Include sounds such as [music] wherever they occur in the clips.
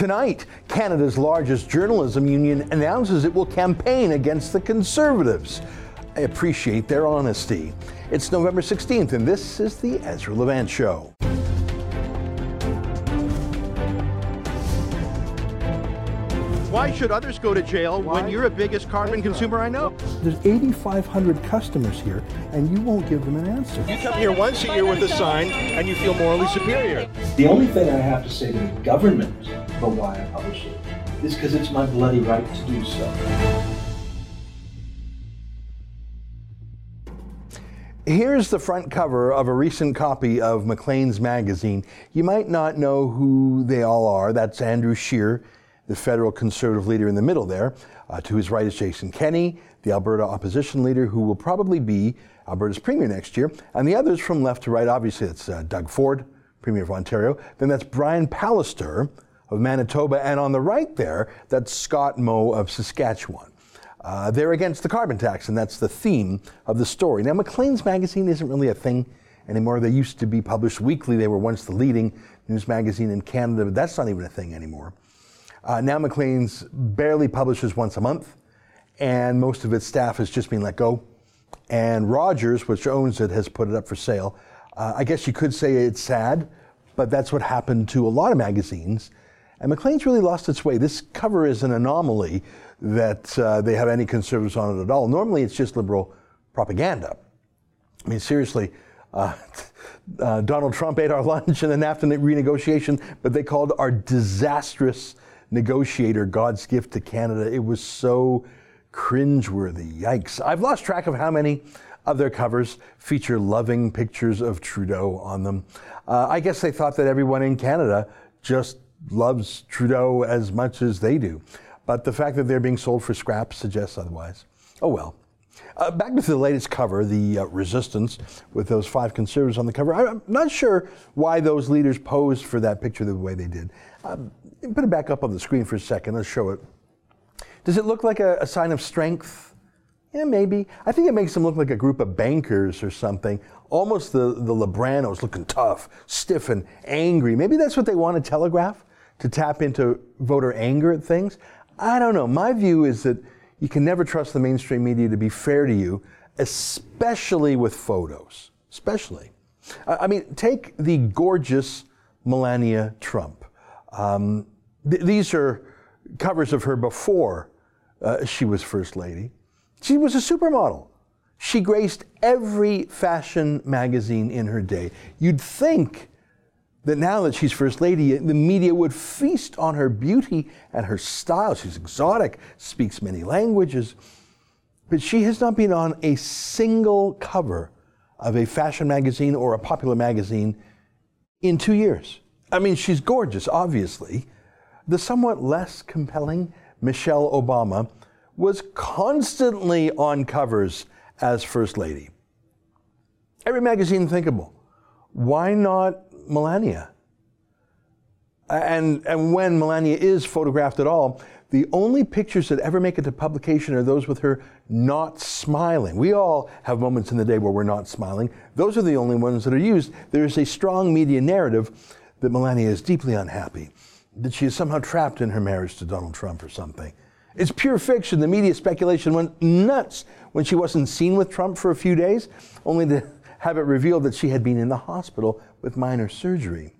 Tonight, Canada's largest journalism union announces it will campaign against the Conservatives. I appreciate their honesty. It's November 16th, and this is the Ezra Levant Show. Why should others go to jail when you're the biggest carbon consumer I know? There's 8,500 customers here, and you won't give them an answer. You come here once a year with a sign, and you feel morally superior. The only thing I have to say to the government about why I publish it is because it's my bloody right to do so. Here's the front cover of a recent copy of Maclean's magazine. You might not know who they all are. That's Andrew Scheer, the federal conservative leader in the middle there. Uh, to his right is Jason Kenney, the Alberta opposition leader, who will probably be Alberta's premier next year. And the others from left to right, obviously, it's uh, Doug Ford, premier of Ontario. Then that's Brian Pallister of Manitoba. And on the right there, that's Scott Moe of Saskatchewan. Uh, they're against the carbon tax, and that's the theme of the story. Now, Maclean's magazine isn't really a thing anymore. They used to be published weekly. They were once the leading news magazine in Canada, but that's not even a thing anymore. Uh, now Maclean's barely publishes once a month, and most of its staff has just been let go. And Rogers, which owns it, has put it up for sale. Uh, I guess you could say it's sad, but that's what happened to a lot of magazines. And Maclean's really lost its way. This cover is an anomaly that uh, they have any conservatives on it at all. Normally, it's just liberal propaganda. I mean, seriously, uh, [laughs] uh, Donald Trump ate our [laughs] lunch in the NAFTA renegotiation, but they called our disastrous negotiator God's gift to Canada. It was so cringeworthy. Yikes. I've lost track of how many of their covers feature loving pictures of Trudeau on them. Uh, I guess they thought that everyone in Canada just loves Trudeau as much as they do. But the fact that they're being sold for scraps suggests otherwise. Oh well. Uh, back to the latest cover, the uh, Resistance, with those five conservatives on the cover. I'm not sure why those leaders posed for that picture the way they did. Um, put it back up on the screen for a second. Let's show it. Does it look like a, a sign of strength? Yeah, maybe. I think it makes them look like a group of bankers or something. Almost the, the Libranos looking tough, stiff, and angry. Maybe that's what they want to telegraph to tap into voter anger at things. I don't know. My view is that you can never trust the mainstream media to be fair to you, especially with photos. Especially. I mean, take the gorgeous Melania Trump. Um, th- these are covers of her before uh, she was First Lady. She was a supermodel. She graced every fashion magazine in her day. You'd think that now that she's First Lady, the media would feast on her beauty and her style. She's exotic, speaks many languages, but she has not been on a single cover of a fashion magazine or a popular magazine in two years. I mean, she's gorgeous, obviously. The somewhat less compelling Michelle Obama was constantly on covers as First Lady. Every magazine thinkable. Why not Melania? And, and when Melania is photographed at all, the only pictures that ever make it to publication are those with her not smiling. We all have moments in the day where we're not smiling. Those are the only ones that are used. There is a strong media narrative that Melania is deeply unhappy, that she is somehow trapped in her marriage to Donald Trump or something. It's pure fiction. The media speculation went nuts when she wasn't seen with Trump for a few days, only to have it revealed that she had been in the hospital with minor surgery.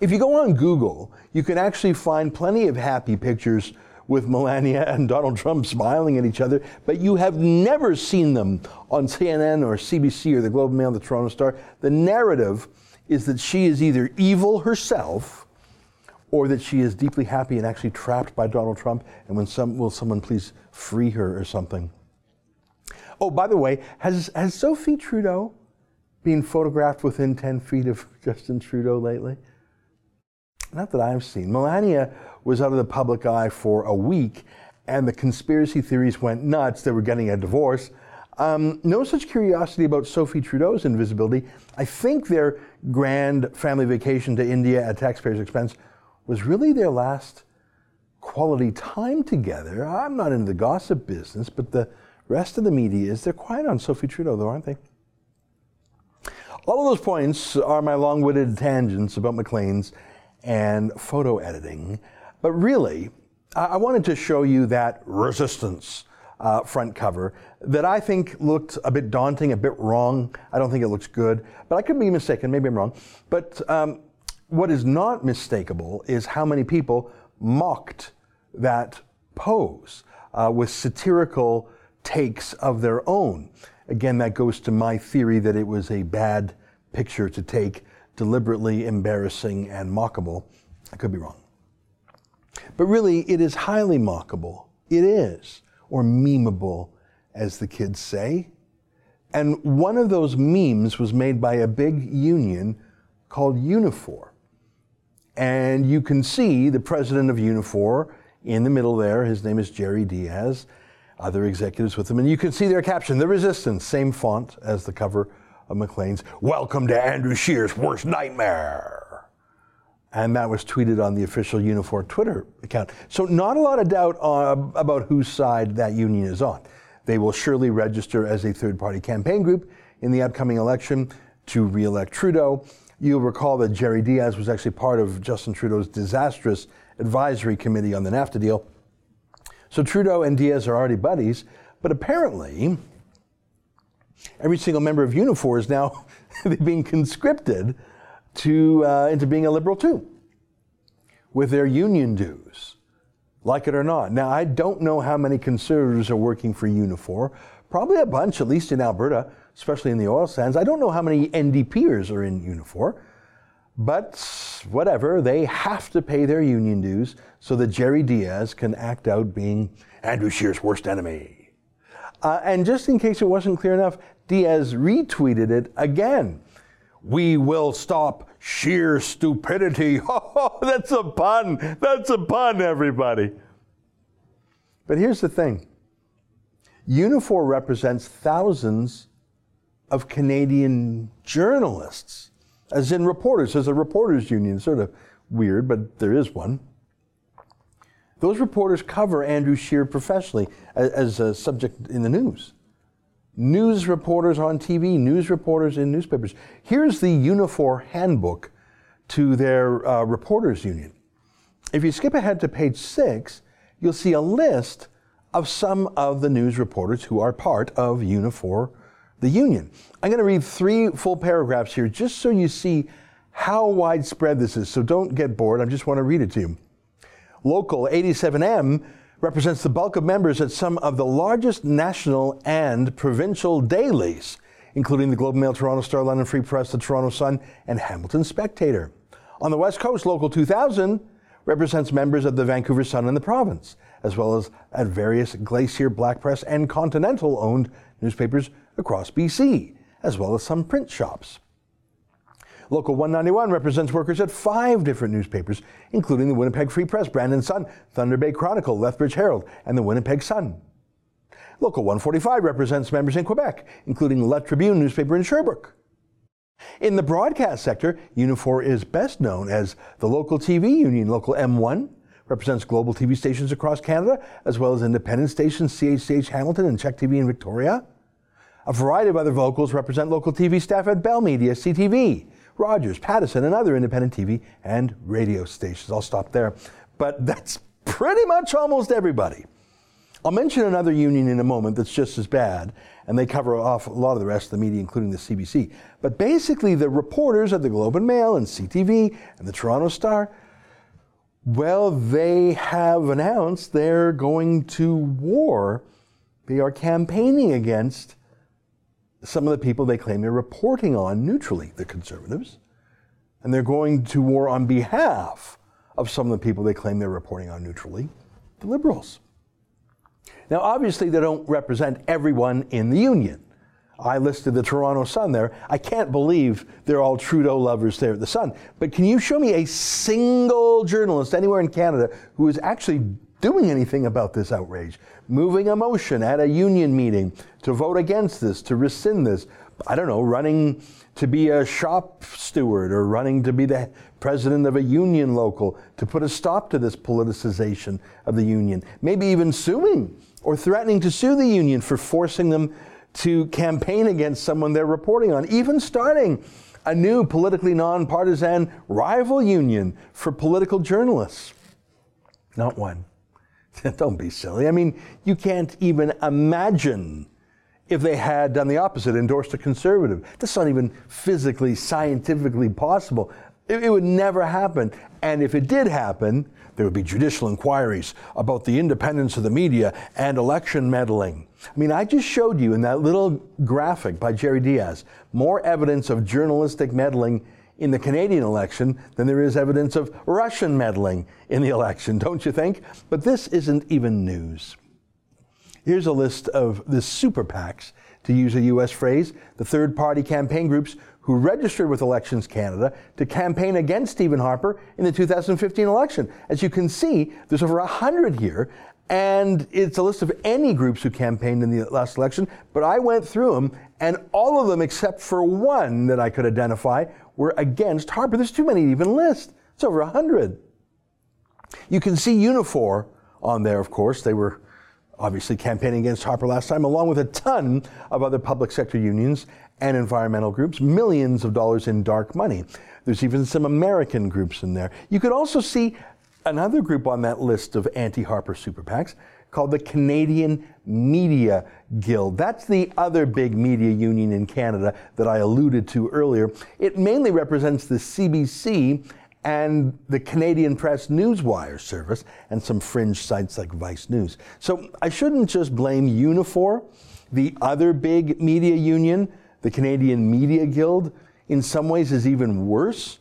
If you go on Google, you can actually find plenty of happy pictures with Melania and Donald Trump smiling at each other, but you have never seen them on CNN or CBC or the Globe and Mail, the Toronto Star. The narrative is that she is either evil herself or that she is deeply happy and actually trapped by Donald Trump, and when some, will someone please free her or something. Oh, by the way, has, has Sophie Trudeau been photographed within 10 feet of Justin Trudeau lately? Not that I've seen. Melania was out of the public eye for a week, and the conspiracy theories went nuts. They were getting a divorce. Um, no such curiosity about Sophie Trudeau's invisibility. I think their grand family vacation to India at taxpayers' expense was really their last quality time together. I'm not into the gossip business, but the rest of the media is. They're quiet on Sophie Trudeau, though, aren't they? All of those points are my long witted tangents about Maclean's and photo editing. But really, I, wanted to show you that resistance uh, front cover that I think looked a bit daunting, a bit wrong. I don't think it looks good, but I could be mistaken. Maybe I'm wrong. But um, what is not mistakable is how many people mocked that pose uh, with satirical takes of their own. Again, that goes to my theory that it was a bad picture to take, deliberately embarrassing and mockable. I could be wrong. But really, it is highly mockable. It is, or memeable, as the kids say. And one of those memes was made by a big union called Unifor. And you can see the president of Unifor in the middle there. His name is Jerry Dias, Other executives with him. And you can see their caption, The Resistance, same font as the cover of Maclean's. Welcome to Andrew Scheer's worst nightmare. And that was tweeted on the official Unifor Twitter account. So, not a lot of doubt uh, about whose side that union is on. They will surely register as a third party campaign group in the upcoming election to re elect Trudeau. You'll recall that Jerry Dias was actually part of Justin Trudeau's disastrous advisory committee on the NAFTA deal. So Trudeau and Dias are already buddies, but apparently every single member of Unifor is now [laughs] being conscripted to, uh, into being a liberal too, with their union dues, like it or not. Now, I don't know how many conservatives are working for Unifor, probably a bunch, at least in Alberta, especially in the oil sands. I don't know how many NDPers are in Unifor. But whatever, they have to pay their union dues so that Jerry Dias can act out being Andrew Scheer's worst enemy. Uh, and just in case it wasn't clear enough, Dias retweeted it again. We will stop sheer stupidity. [laughs] Oh, that's a pun. That's a pun, everybody. But here's the thing Unifor represents thousands of Canadian journalists as in reporters. There's a reporters union, sort of weird, but there is one. Those reporters cover Andrew Scheer professionally as, as a subject in the news. News reporters on TV, news reporters in newspapers. Here's the Unifor handbook to their uh, reporters union. If you skip ahead to page six, you'll see a list of some of the news reporters who are part of Unifor the union. I'm going to read three full paragraphs here just so you see how widespread this is. So don't get bored. I just want to read it to you. Local 87M represents the bulk of members at some of the largest national and provincial dailies, including the Globe and Mail, Toronto Star, London Free Press, the Toronto Sun, and Hamilton Spectator. On the West Coast, Local 2000 represents members of the Vancouver Sun and the province, as well as at various Glacier, Black Press, and Continental owned newspapers across BC, as well as some print shops. Local 191 represents workers at five different newspapers, including the Winnipeg Free Press, Brandon Sun, Thunder Bay Chronicle, Lethbridge Herald, and the Winnipeg Sun. Local 145 represents members in Quebec, including the La Tribune newspaper in Sherbrooke. In the broadcast sector, Unifor is best known as the local TV union. Local M1 represents global TV stations across Canada, as well as independent stations CHCH Hamilton and CHEK TV in Victoria. A variety of other vocals represent local TV staff at Bell Media, CTV, Rogers, Pattison, and other independent TV and radio stations. I'll stop there. But [laughs] that's pretty much almost everybody. I'll mention another union in a moment that's just as bad, and they cover off a lot of the rest of the media, including the CBC. But basically, the reporters at the Globe and Mail and CTV and the Toronto Star, well, they have announced they're going to war. They are campaigning against some of the people they claim they're reporting on neutrally, the conservatives, and they're going to war on behalf of some of the people they claim they're reporting on neutrally, the liberals. Now, obviously, they don't represent everyone in the union. I listed the Toronto Sun there. I can't believe they're all Trudeau lovers there at the Sun. But can you show me a single journalist anywhere in Canada who is actually doing anything about this outrage, moving a motion at a union meeting to vote against this, to rescind this. I don't know, running to be a shop steward or running to be the president of a union local to put a stop to this politicization of the union. Maybe even suing or threatening to sue the union for forcing them to campaign against someone they're reporting on, even starting a new politically nonpartisan rival union for political journalists. Not one. [laughs] Don't be silly. I mean, you can't even imagine if they had done the opposite, endorsed a conservative. That's not even physically, scientifically possible. It, it, would never happen. And if it did happen, there would be judicial inquiries about the independence of the media and election meddling. I mean, I just showed you in that little graphic by Jerry Dias more evidence of journalistic meddling in the Canadian election than there is evidence of Russian meddling in the election, don't you think? But this isn't even news. Here's a list of the super PACs, to use a US phrase, the third party campaign groups who registered with Elections Canada to campaign against Stephen Harper in the 2015 election. As you can see, there's over 100 here, and it's a list of any groups who campaigned in the last election, but I went through them, and all of them, except for one that I could identify, were against Harper. There's too many to even list. It's over 100. You can see Unifor on there, of course. They were obviously campaigning against Harper last time, along with a ton of other public sector unions and environmental groups, millions of dollars in dark money. There's even some American groups in there. You could also see another group on that list of anti Harper super PACs called the Canadian Media Guild. That's the other big media union in Canada that I alluded to earlier. It mainly represents the CBC and the Canadian Press Newswire service and some fringe sites like Vice News. So I shouldn't just blame Unifor, the other big media union, the Canadian Media Guild, in some ways is even worse.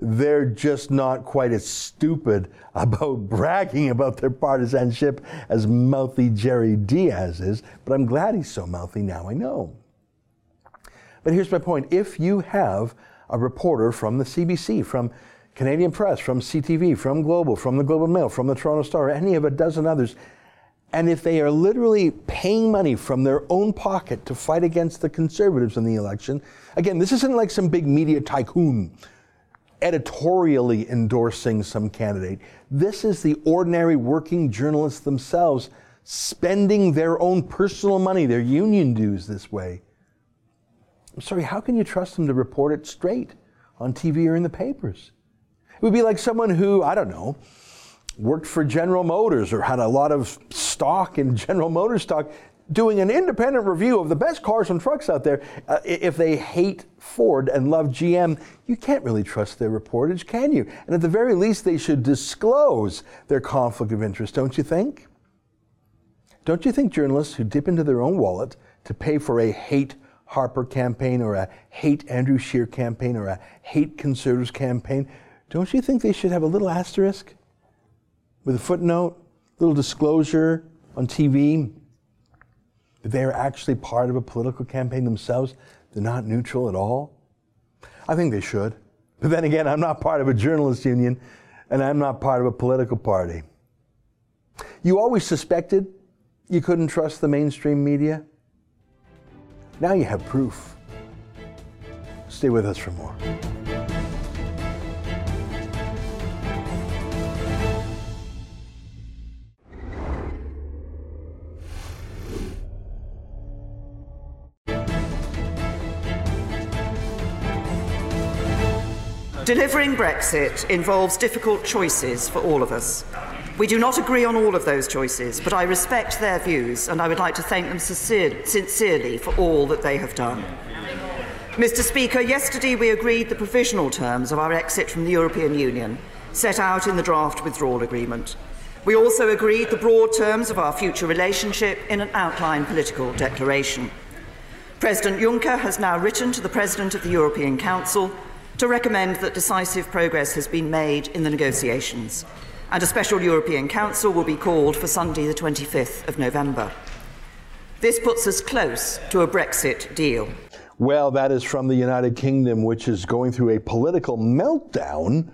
They're just not quite as stupid [laughs] about bragging about their partisanship as mouthy Jerry Dias is, but I'm glad he's so mouthy now I know. But here's my point if you have a reporter from the CBC, from Canadian Press, from CTV, from Global, from the Global Mail, from the Toronto Star, any of a dozen others. And if they are literally paying money from their own pocket to fight against the conservatives in the election, again, this isn't like some big media tycoon editorially endorsing some candidate. This is the ordinary working journalists themselves spending their own personal money, their union dues this way. I'm sorry, how can you trust them to report it straight on TV or in the papers? It would be like someone who, I don't know, worked for General Motors or had a lot of stock in General Motors stock doing an independent review of the best cars and trucks out there. Uh, if they hate Ford and love GM, you can't really trust their reportage, can you? And at the very least, they should disclose their conflict of interest, don't you think? Don't you think journalists who dip into their own wallet to pay for a hate Harper campaign or a hate Andrew Scheer campaign or a hate conservatives campaign don't you think they should have a little asterisk with a footnote, little disclosure on TV that they are actually part of a political campaign themselves? They're not neutral at all? I think they should. But then again, I'm not part of a journalist union and I'm not part of a political party. You always suspected you couldn't trust the mainstream media? Now you have proof. Stay with us for more. Delivering Brexit involves difficult choices for all of us. We do not agree on all of those choices, but I respect their views and I would like to thank them sincerely for all that they have done. Mr. Speaker, yesterday we agreed the provisional terms of our exit from the European Union, set out in the draft withdrawal agreement. We also agreed the broad terms of our future relationship in an outline political declaration. President Juncker has now written to the President of the European Council to recommend that decisive progress has been made in the negotiations, and a special European Council will be called for Sunday, the 25th of November. This puts us close to a Brexit deal. Well, that is from the United Kingdom, which is going through a political meltdown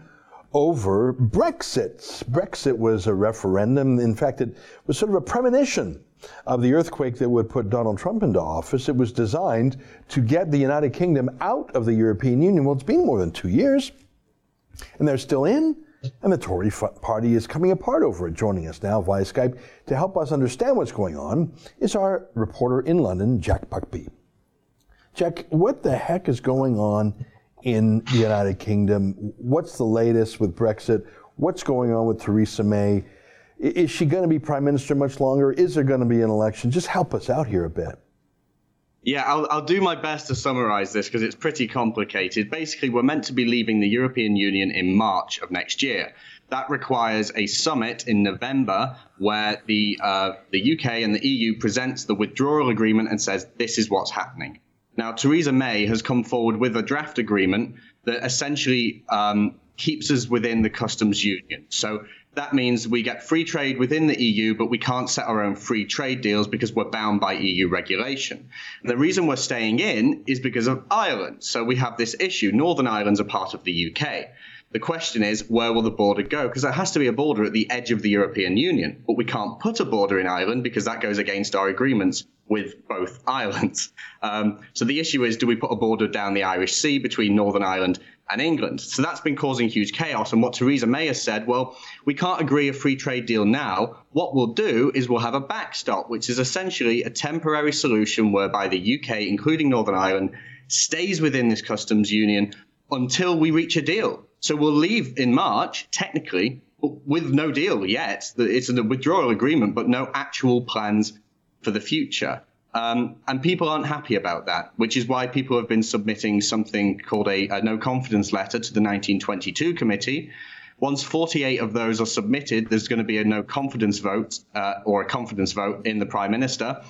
over Brexit. Brexit was a referendum. In fact, it was sort of a premonition of the earthquake that would put Donald Trump into office. It was designed to get the United Kingdom out of the European Union. Well, it's been more than two years, and they're still in. And the Tory party is coming apart over it. Joining us now via Skype to help us understand what's going on is our reporter in London, Jack Buckby. Jack, what the heck is going on in the United Kingdom. What's the latest with Brexit? What's going on with Theresa May? Is she going to be prime minister much longer? Is there going to be an election? Just help us out here a bit. Yeah, I'll, I'll do my best to summarize this because it's pretty complicated. Basically, we're meant to be leaving the European Union in March of next year. That requires a summit in November where the uh, the UK and the EU presents the withdrawal agreement and says this is what's happening. Now, Theresa May has come forward with a draft agreement that essentially um, keeps us within the customs union. So that means we get free trade within the EU, but we can't set our own free trade deals because we're bound by EU regulation. The reason we're staying in is because of Ireland. So we have this issue. Northern Ireland's a part of the UK. The question is, where will the border go? Because there has to be a border at the edge of the European Union, but we can't put a border in Ireland because that goes against our agreements with both [laughs] islands. Um, so the issue is, do we put a border down the Irish Sea between Northern Ireland and England? So that's been causing huge chaos. And what Theresa May has said, well, we can't agree a free trade deal now. What we'll do is we'll have a backstop, which is essentially a temporary solution whereby the UK, including Northern Ireland, stays within this customs union until we reach a deal. So we'll leave in March, technically, with no deal yet. It's a withdrawal agreement, but no actual plans for the future. Um, and people aren't happy about that, which is why people have been submitting something called a, a no confidence letter to the 1922 committee. Once 48 of those are submitted, there's going to be a no confidence vote uh, or a confidence vote in the prime minister.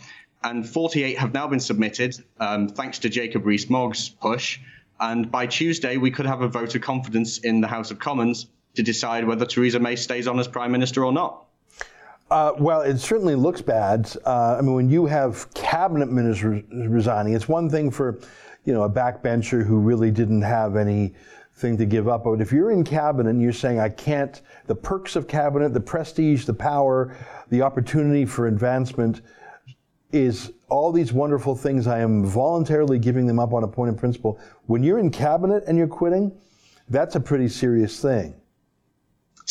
And 48 have now been submitted, um, thanks to Jacob Rees-Mogg's push. And by Tuesday, we could have a vote of confidence in the House of Commons to decide whether Theresa May stays on as Prime Minister or not. Uh, well, it certainly looks bad. Uh, I mean, when you have cabinet ministers resigning, it's one thing for, you know, a backbencher who really didn't have anything to give up. But if you're in cabinet and you're saying, I can't, the perks of cabinet, the prestige, the power, the opportunity for advancement is all these wonderful things. I am voluntarily giving them up on a point of principle. When you're in cabinet and you're quitting, that's a pretty serious thing.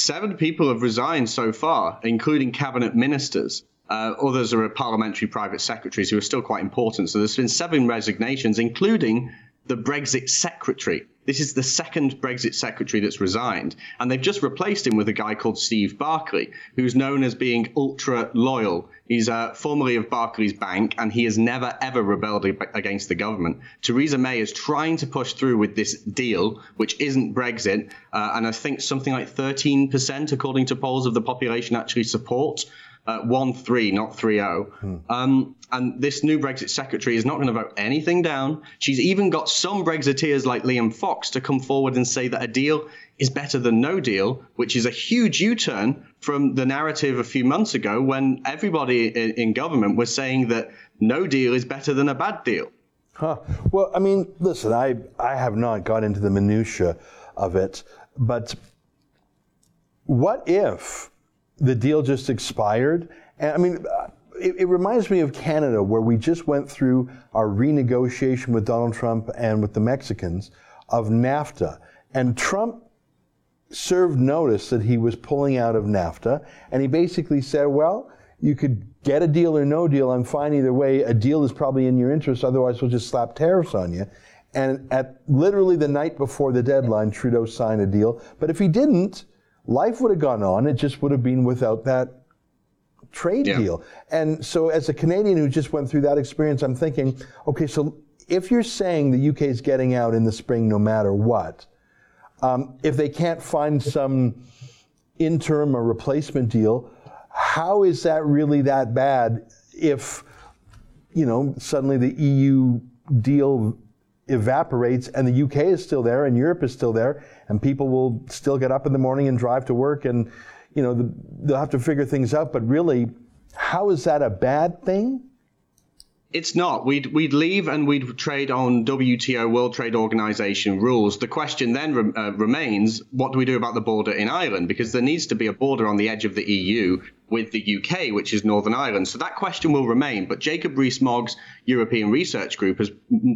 Seven people have resigned so far, including cabinet ministers. Uh, others are parliamentary private secretaries who are still quite important. So there's been seven resignations, including the Brexit secretary. This is the second Brexit secretary that's resigned. And they've just replaced him with a guy called Steve Barclay, who's known as being ultra loyal. He's uh, formerly of Barclays Bank, and he has never, ever rebelled against the government. Theresa May is trying to push through with this deal, which isn't Brexit. Uh, and I think something like 13%, according to polls, of the population actually support uh, 1 3, not 3 0. Hmm. Um, and this new Brexit secretary is not going to vote anything down. She's even got some Brexiteers like Liam Fox to come forward and say that a deal is better than no deal, which is a huge U turn from the narrative a few months ago when everybody in, in government was saying that no deal is better than a bad deal. Huh. Well, I mean, listen, I, I have not got into the minutiae of it, but what if the deal just expired. And I mean, uh, it, it, reminds me of Canada, where we just went through our renegotiation with Donald Trump and with the Mexicans of NAFTA. And Trump served notice that he was pulling out of NAFTA. And he basically said, well, you could get a deal or no deal. I'm fine either way. A deal is probably in your interest. Otherwise, we'll just slap tariffs on you. And at literally the night before the deadline, Trudeau signed a deal. But if he didn't, life would have gone on. It just would have been without that trade yeah. deal. And so, as a Canadian who just went through that experience, I'm thinking, okay, so if you're saying the UK is getting out in the spring no matter what, um, if they can't find some interim or replacement deal, how is that really that bad if, you know, suddenly the EU deal evaporates and the UK is still there and Europe is still there and people will still get up in the morning and drive to work and you know the, they'll have to figure things out. But really how is that a bad thing it's not. We'd we'd leave and we'd trade on WTO World Trade Organization rules. The question then re- uh, remains: What do we do about the border in Ireland? Because there needs to be a border on the edge of the EU with the UK, which is Northern Ireland. So that question will remain. But Jacob Rees-Mogg's European Research Group has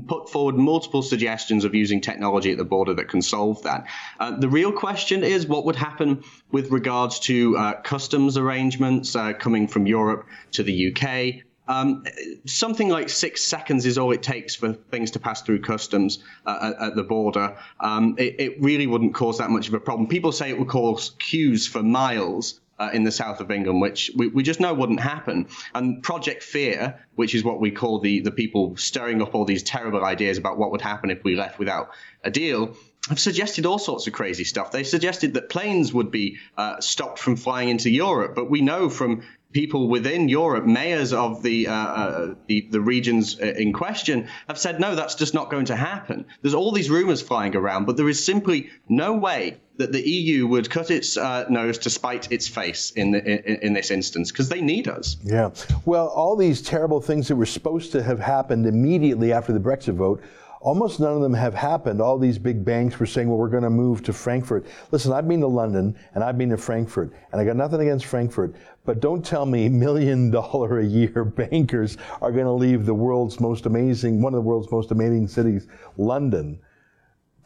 put forward multiple suggestions of using technology at the border that can solve that. Uh, the real question is what would happen with regards to uh, customs arrangements uh, coming from Europe to the UK Um, something like six seconds is all it takes for things to pass through customs uh, at, at, the border. Um, it, it, really wouldn't cause that much of a problem. People say it would cause queues for miles. Uh, in the south of England, which we, we just know wouldn't happen. And Project Fear, which is what we call the, the people stirring up all these terrible ideas about what would happen if we left without a deal, have suggested all sorts of crazy stuff. They suggested that planes would be uh, stopped from flying into Europe, but we know from people within Europe, mayors of the, uh, uh, the, the regions uh, in question, have said no, that's just not going to happen. There's all these rumours flying around, but there is simply no way that the EU would cut its uh, nose to spite its face in, the, in, in this instance because they need us. Yeah. Well, all these terrible things that were supposed to have happened immediately after the Brexit vote Almost none of them have happened. All these big banks were saying, well, we're going to move to Frankfurt. Listen, I've been to London and I've been to Frankfurt, and I got nothing against Frankfurt, but don't tell me [laughs] million dollar a year [laughs] bankers are going to leave the world's most amazing, one of the world's most amazing cities, London,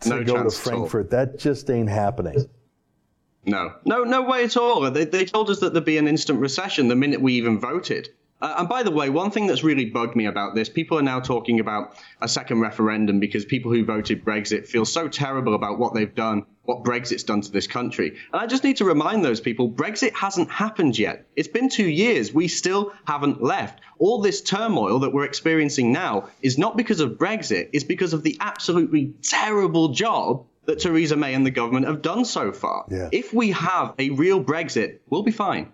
to no go to Frankfurt. That just ain't happening. No, no, no way at all. They, they told us that there'd be an instant recession the minute we even voted. Uh, and by the way, one thing that's really bugged me about this, people are now talking about a second referendum because people who voted Brexit feel so terrible about what they've done, what Brexit's done to this country. And I just need to remind those people Brexit hasn't happened yet. It's been two years. We still haven't left. All this turmoil that we're experiencing now is not because of Brexit, it's because of the absolutely terrible job that Theresa May and the government have done so far. Yeah. If we have a real Brexit, we'll be fine.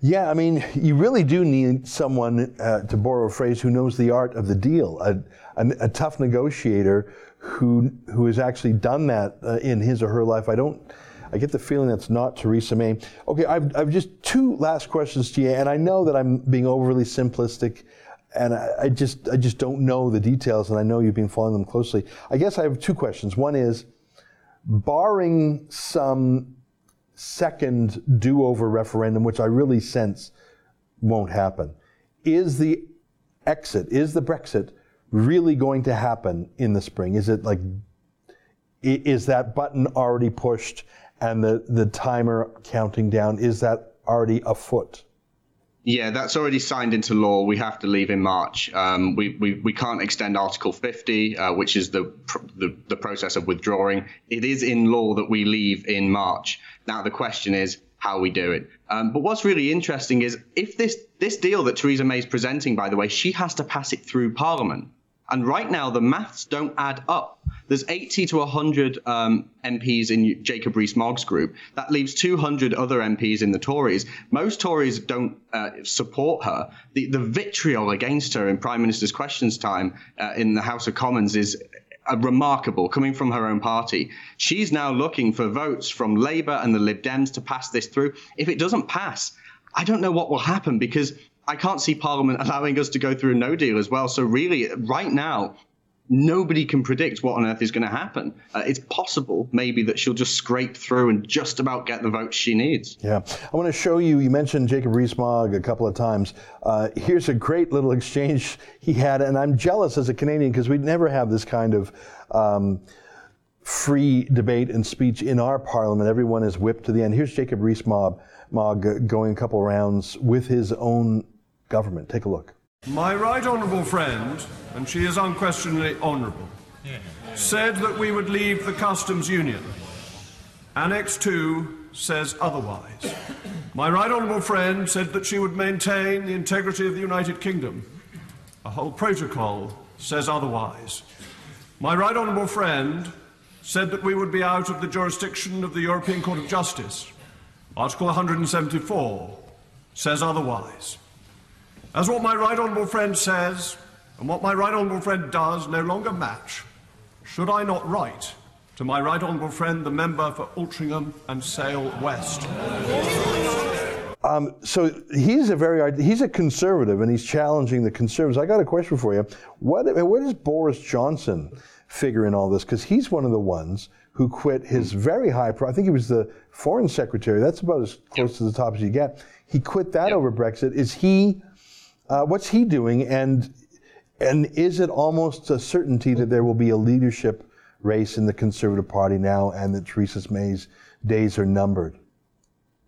Yeah, I mean, you really do need someone, uh, to borrow a phrase, who knows the art of the deal, a, a, a tough negotiator who who has actually done that uh, in his or her life. I don't. I get the feeling that's not Theresa May. Okay, I've, I've just two last questions to you, and I know that I'm being overly simplistic, and I, I just I just don't know the details, and I know you've been following them closely. I guess I have two questions. One is, barring some second do over referendum, which I really sense won't happen. Is the exit, is the Brexit really going to happen in the spring? Is it like, is that button already pushed and the, the timer counting down, is that already afoot? Yeah, that's already signed into law. We have to leave in March. Um, we, we, we can't extend Article 50, uh, which is the, the, the process of withdrawing. It is in law that we leave in March. Now the question is how we do it. Um, but what's really interesting is if this this deal that Theresa May is presenting, by the way, she has to pass it through Parliament. And right now, the maths don't add up. There's 80 to 100 um, MPs in Jacob Rees-Mogg's group. That leaves 200 other MPs in the Tories. Most Tories don't uh, support her. The, the vitriol against her in Prime Minister's Questions time uh, in the House of Commons is uh, remarkable coming from her own party. She's now looking for votes from Labour and the Lib Dems to pass this through. If it doesn't pass, I don't know what will happen because I can't see Parliament [laughs] allowing us to go through a no deal as well. So really, right now, nobody can predict what on earth is going to happen. Uh, it's possible, maybe, that she'll just scrape through and just about get the votes she needs. Yeah. I want to show you, you mentioned Jacob Rees-Mogg a couple of times. Uh, here's a great little exchange [laughs] he had, and I'm jealous as a Canadian because we'd never have this kind of um, free debate and speech in our parliament. Everyone is whipped to the end. Here's Jacob Rees-Mogg uh, going a couple rounds with his own government. Take a look. My right honourable friend, and she is unquestionably honourable, said that we would leave the customs union. Annex 2 says otherwise. My right honourable friend said that she would maintain the integrity of the United Kingdom. A whole protocol says otherwise. My right honourable friend said that we would be out of the jurisdiction of the European Court of Justice. Article 174 says otherwise. As what my right honourable friend says and what my right honourable friend does no longer match, should I not write to my right honourable friend, the member for Altrincham and Sale West? Um, so he's a very he's a conservative and he's challenging the conservatives. I got a question for you. What where does Boris Johnson figure in all this? Because he's one of the ones who quit his very high. Pro- I think he was the foreign secretary. That's about as close yep. to the top as you get. He quit that yep. over Brexit. Is he uh, what's he doing? And and is it almost a certainty that there will be a leadership race in the Conservative Party now, and that Theresa May's days are numbered?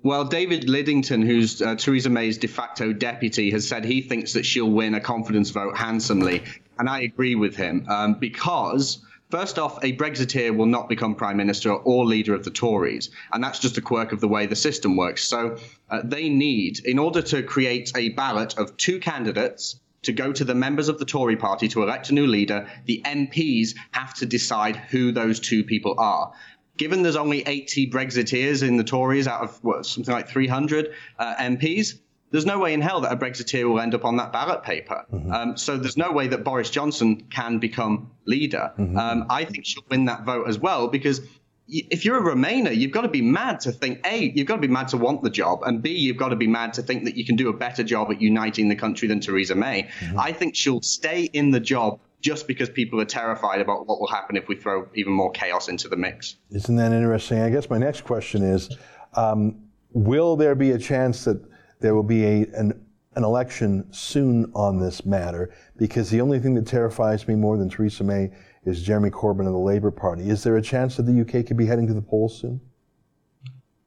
Well, David Lidington, who's uh, Theresa May's de facto deputy, has said he thinks that she'll win a confidence vote handsomely. And I agree with him um, because. First off, a Brexiteer will not become Prime Minister or leader of the Tories. And that's just a quirk of the way the system works. So uh, they need, in order to create a ballot of two candidates to go to the members of the Tory party to elect a new leader, the MPs have to decide who those two people are given there's only 80 Brexiteers in the Tories out of what, something like 300 uh, MPs, there's no way in hell that a Brexiteer will end up on that ballot paper. Mm-hmm. Um, so there's no way that Boris Johnson can become leader. Mm-hmm. Um, I think she'll win that vote as well because if you're a Remainer, you've got to be mad to think A, you've got to be mad to want the job, and B, you've got to be mad to think that you can do a better job at uniting the country than Theresa May. Mm-hmm. I think she'll stay in the job just because people are terrified about what will happen if we throw even more chaos into the mix. Isn't that interesting? I guess my next question is um, Will there be a chance that there will be a, an, an election soon on this matter? Because the only thing that terrifies me more than Theresa May is Jeremy Corbyn of the Labour Party. Is there a chance that the UK could be heading to the polls soon?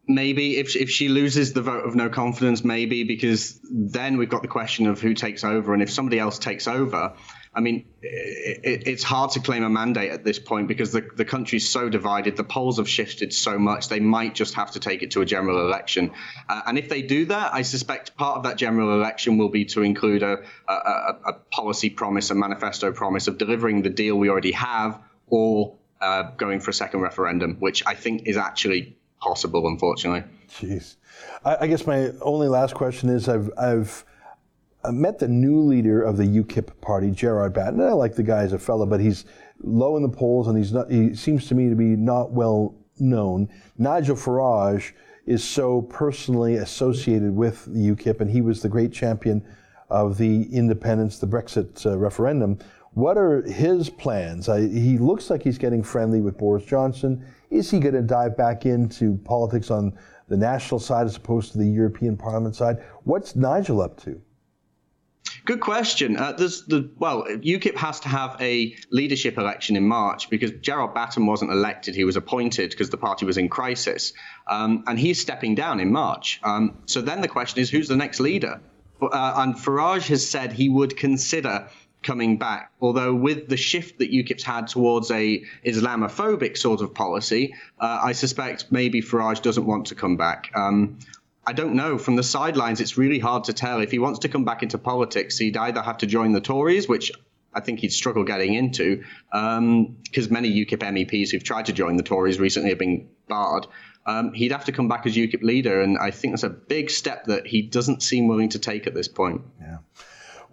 maybe if if she loses the vote of no confidence, maybe because then we've got the question of who takes over, and if somebody else takes over, I mean, it, it's hard to claim a mandate at this point because the, the country's so divided. The polls have shifted so much. They might just have to take it to a general election. Uh, and if they do that, I suspect part of that general election will be to include a, a, a policy promise, a manifesto promise of delivering the deal we already have or uh, going for a second referendum, which I think is actually possible, unfortunately. Jeez. I, I guess my only last question is I've, I've I met the new leader of the UKIP party, Gerard Batten. I like the guy as a fellow, but he's low in the polls and he's not. He seems to me to be not well known. Nigel Farage is so personally associated with the UKIP, and he was the great champion of the independence, the Brexit uh, referendum. What are his plans? I, he looks like he's getting friendly with Boris Johnson. Is he going to dive back into politics on the national side as opposed to the European Parliament side? What's Nigel up to? Good question. Uh, the well, UKIP has to have a leadership election in March because Gerald Batten wasn't elected; he was appointed because the party was in crisis, um, and he's stepping down in March. Um, so then the question is, who's the next leader? Uh, and Farage has said he would consider coming back. Although with the shift that UKIP's had towards a Islamophobic sort of policy, uh, I suspect maybe Farage doesn't want to come back. Um, I don't know. From the sidelines, it's really hard to tell. If he wants to come back into politics, he'd either have to join the Tories, which I think he'd struggle getting into, because um, many UKIP MEPs who've tried to join the Tories recently have been barred. Um, he'd have to come back as UKIP leader, and I think that's a big step that he doesn't seem willing to take at this point. Yeah.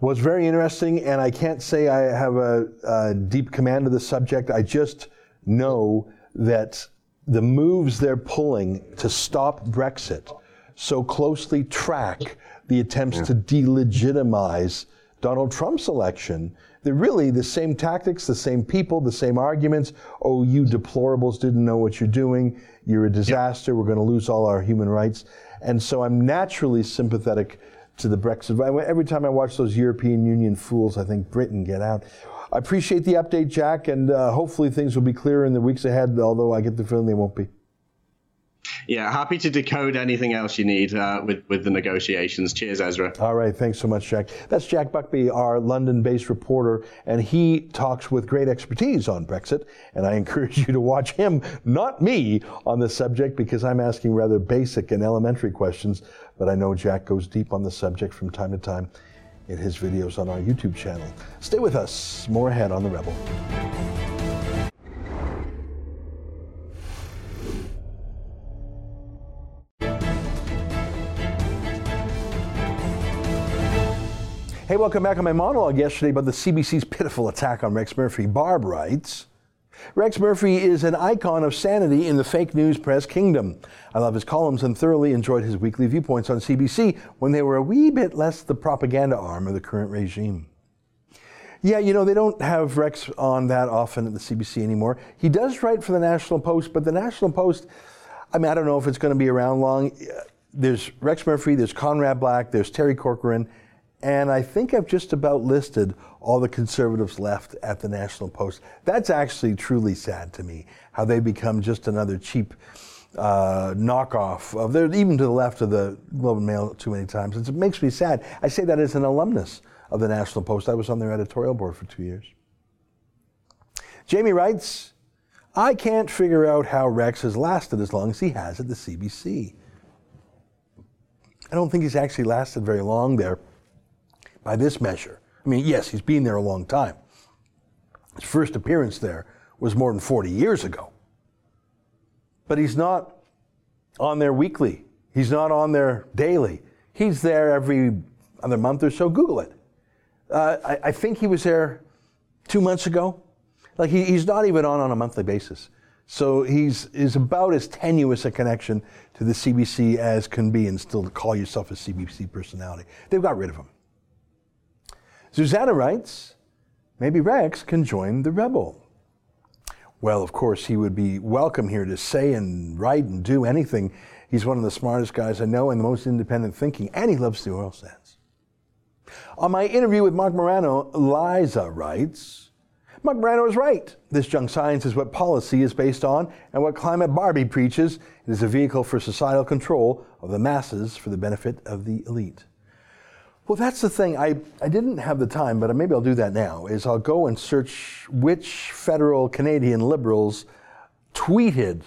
Well, it's very interesting, and I can't say I have a, a deep command of the subject. I just know that the moves they're pulling to stop Brexit so closely track the attempts yeah. to delegitimize Donald Trump's election. They're really the same tactics, the same people, the same arguments. Oh, you deplorables didn't know what you're doing. You're a disaster. Yeah. We're going to lose all our human rights. And so I'm naturally sympathetic to the Brexit. Every time I watch those European Union fools, I think Britain get out. I appreciate the update, Jack, and uh, hopefully things will be clearer in the weeks ahead, although I get the feeling they won't be yeah, happy to decode anything else you need uh, with with the negotiations. Cheers, Ezra. All right, thanks so much, Jack. That's Jack Buckby, our London-based reporter, and he talks with great expertise on Brexit. And I [laughs] encourage you to watch him, not me, on the subject because I'm asking rather basic and elementary questions. But I know Jack goes deep on the subject from time to time in his videos on our YouTube channel. Stay with us. More ahead on the Rebel. Hey, welcome back on my monologue yesterday about the CBC's pitiful attack on Rex Murphy. Barb writes, Rex Murphy is an icon of sanity in the fake news press kingdom. I love his columns and thoroughly enjoyed his weekly viewpoints on CBC when they were a wee bit less the propaganda arm of the current regime. Yeah, you know, they don't have Rex on that often at the CBC anymore. He does write for the National Post, but the National Post, I mean, I don't know if it's going to be around long. There's Rex Murphy, there's Conrad Black, there's Terry Corcoran, and I think I've just about listed all the conservatives left at the National Post. That's actually truly sad to me, how they become just another cheap uh, knockoff of even to the left of the Globe and Mail too many times. It makes me sad. I say that as an alumnus of the National Post. I was on their editorial board for two years. Jamie writes, I can't figure out how Rex has lasted as long as he has at the CBC. I don't think he's actually lasted very long there by this measure. I mean, yes, he's been there a long time. His first appearance there was more than 40 years ago. But he's not on there weekly. He's not on there daily. He's there every other month or so. Google it. Uh, I, I, think he was there two months ago. Like he, he's not even on on a monthly basis. So he's is about as tenuous a connection to the CBC as can be, and still call yourself a CBC personality. They've got rid of him. Susanna writes, maybe Rex can join the rebel. Well, of course, he would be welcome here to say and write and do anything. He's one of the smartest guys I know and the most independent thinking, and he loves the oil sands. On my interview with Marc Morano, Liza writes, Marc Morano is right. This junk science is what policy is based on and what climate Barbie preaches. It is a vehicle for societal control of the masses for the benefit of the elite. Well, that's the thing. I, I didn't have the time, but maybe I'll do that now. Is I'll go and search which federal Canadian liberals tweeted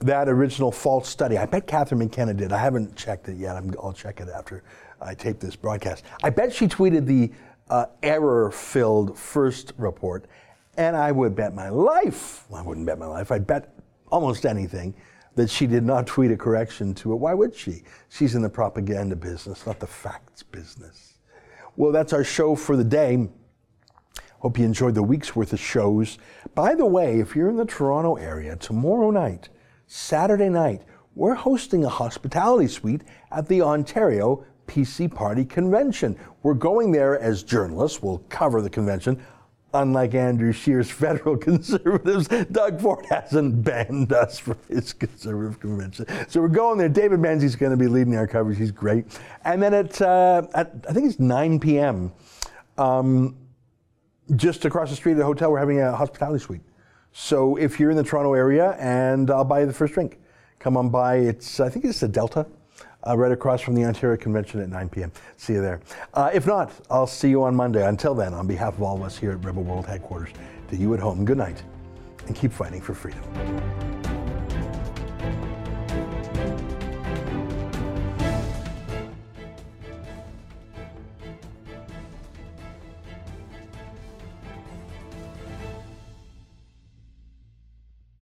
that original false study. I bet Catherine McKenna did. I haven't checked it yet. i will check it after I tape this broadcast. I bet she tweeted the uh, error filled first report. And I would bet my life, well, I wouldn't bet my life, I'd bet almost anything that she did not tweet a correction to it. Why would she? She's in the propaganda business, not the facts business. Well, that's our show for the day. Hope you enjoyed the week's worth of shows. By the way, if you're in the Toronto area, tomorrow night, Saturday night, we're hosting a hospitality suite at the Ontario PC Party Convention. We're going there as journalists. We'll cover the convention. Unlike Andrew Scheer's federal [laughs] conservatives, Doug Ford hasn't banned us from his conservative convention. So we're going there. David Menzies going to be leading our coverage. He's great. And then at, uh, at I think it's 9 p.m., um, just across the street at the hotel, we're having a hospitality suite. So if you're in the Toronto area, and I'll buy you the first drink, come on by. It's I think it's a Delta uh, right across from the Ontario Convention at 9 p.m. See you there. Uh, if not, I'll see you on Monday. Until then, on behalf of all of us here at Rebel World Headquarters, to you at home, good night, and keep fighting for freedom.